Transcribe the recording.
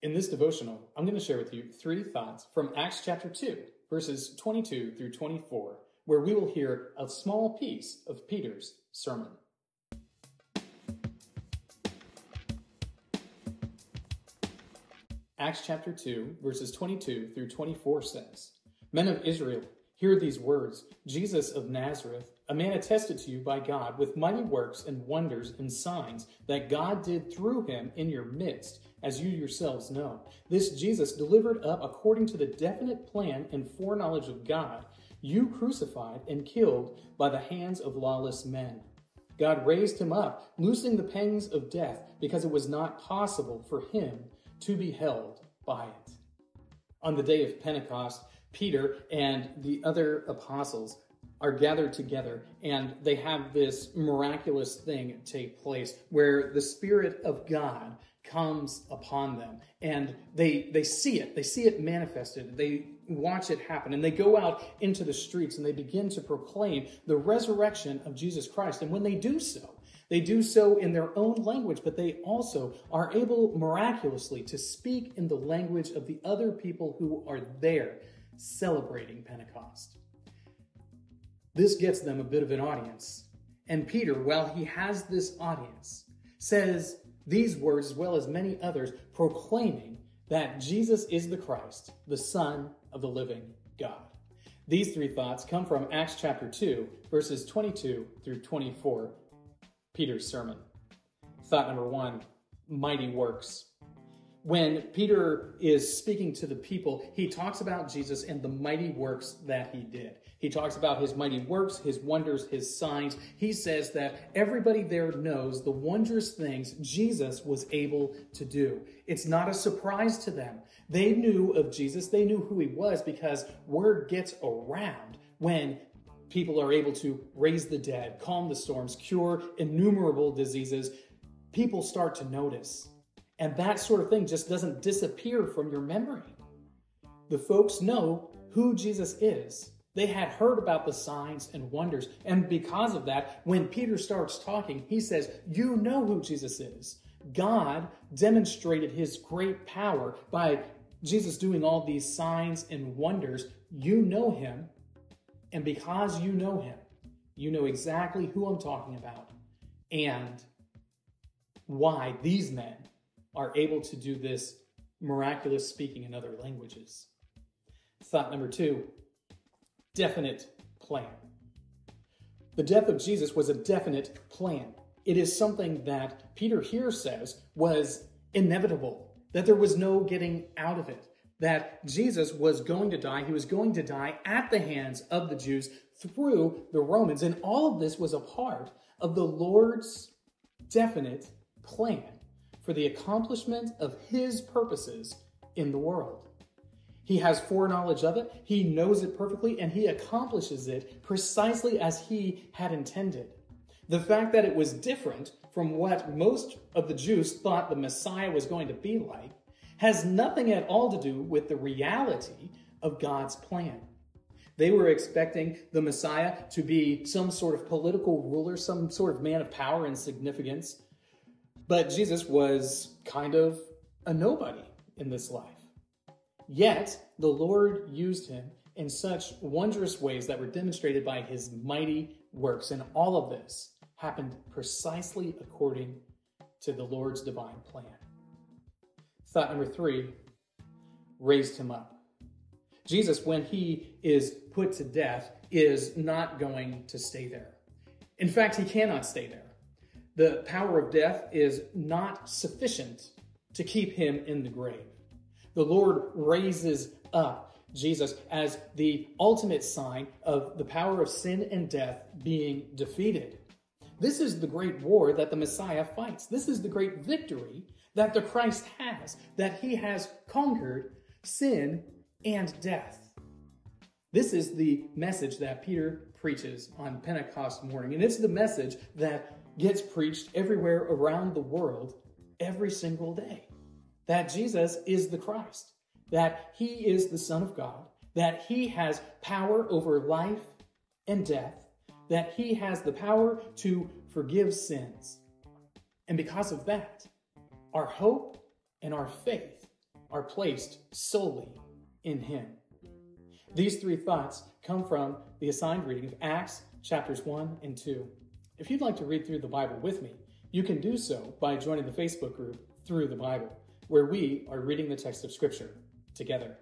In this devotional, I'm going to share with you three thoughts from Acts chapter 2, verses 22 through 24, where we will hear a small piece of Peter's sermon. Acts chapter 2, verses 22 through 24 says, Men of Israel, hear these words Jesus of Nazareth, a man attested to you by God with mighty works and wonders and signs that God did through him in your midst as you yourselves know. This Jesus delivered up according to the definite plan and foreknowledge of God, you crucified and killed by the hands of lawless men. God raised him up, loosing the pangs of death, because it was not possible for him to be held by it. On the day of Pentecost, Peter and the other apostles are gathered together and they have this miraculous thing take place where the Spirit of God comes upon them. And they they see it. They see it manifested. They watch it happen. And they go out into the streets and they begin to proclaim the resurrection of Jesus Christ. And when they do so they do so in their own language but they also are able miraculously to speak in the language of the other people who are there celebrating Pentecost. This gets them a bit of an audience. And Peter while he has this audience says these words, as well as many others, proclaiming that Jesus is the Christ, the Son of the living God. These three thoughts come from Acts chapter 2, verses 22 through 24, Peter's sermon. Thought number one mighty works. When Peter is speaking to the people, he talks about Jesus and the mighty works that he did. He talks about his mighty works, his wonders, his signs. He says that everybody there knows the wondrous things Jesus was able to do. It's not a surprise to them. They knew of Jesus, they knew who he was because word gets around when people are able to raise the dead, calm the storms, cure innumerable diseases. People start to notice. And that sort of thing just doesn't disappear from your memory. The folks know who Jesus is they had heard about the signs and wonders. And because of that, when Peter starts talking, he says, You know who Jesus is. God demonstrated his great power by Jesus doing all these signs and wonders. You know him. And because you know him, you know exactly who I'm talking about and why these men are able to do this miraculous speaking in other languages. Thought number two definite plan. The death of Jesus was a definite plan. It is something that Peter here says was inevitable, that there was no getting out of it, that Jesus was going to die. He was going to die at the hands of the Jews through the Romans. And all of this was a part of the Lord's definite plan for the accomplishment of his purposes in the world. He has foreknowledge of it, he knows it perfectly, and he accomplishes it precisely as he had intended. The fact that it was different from what most of the Jews thought the Messiah was going to be like has nothing at all to do with the reality of God's plan. They were expecting the Messiah to be some sort of political ruler, some sort of man of power and significance. But Jesus was kind of a nobody in this life. Yet the Lord used him in such wondrous ways that were demonstrated by his mighty works. And all of this happened precisely according to the Lord's divine plan. Thought number three raised him up. Jesus, when he is put to death, is not going to stay there. In fact, he cannot stay there. The power of death is not sufficient to keep him in the grave. The Lord raises up Jesus as the ultimate sign of the power of sin and death being defeated. This is the great war that the Messiah fights. This is the great victory that the Christ has, that he has conquered sin and death. This is the message that Peter preaches on Pentecost morning, and it's the message that gets preached everywhere around the world every single day that Jesus is the Christ, that he is the Son of God, that he has power over life and death, that he has the power to forgive sins. And because of that, our hope and our faith are placed solely in Him. These three thoughts come from the assigned reading of Acts chapters 1 and 2. If you'd like to read through the Bible with me, you can do so by joining the Facebook group Through the Bible, where we are reading the text of Scripture together.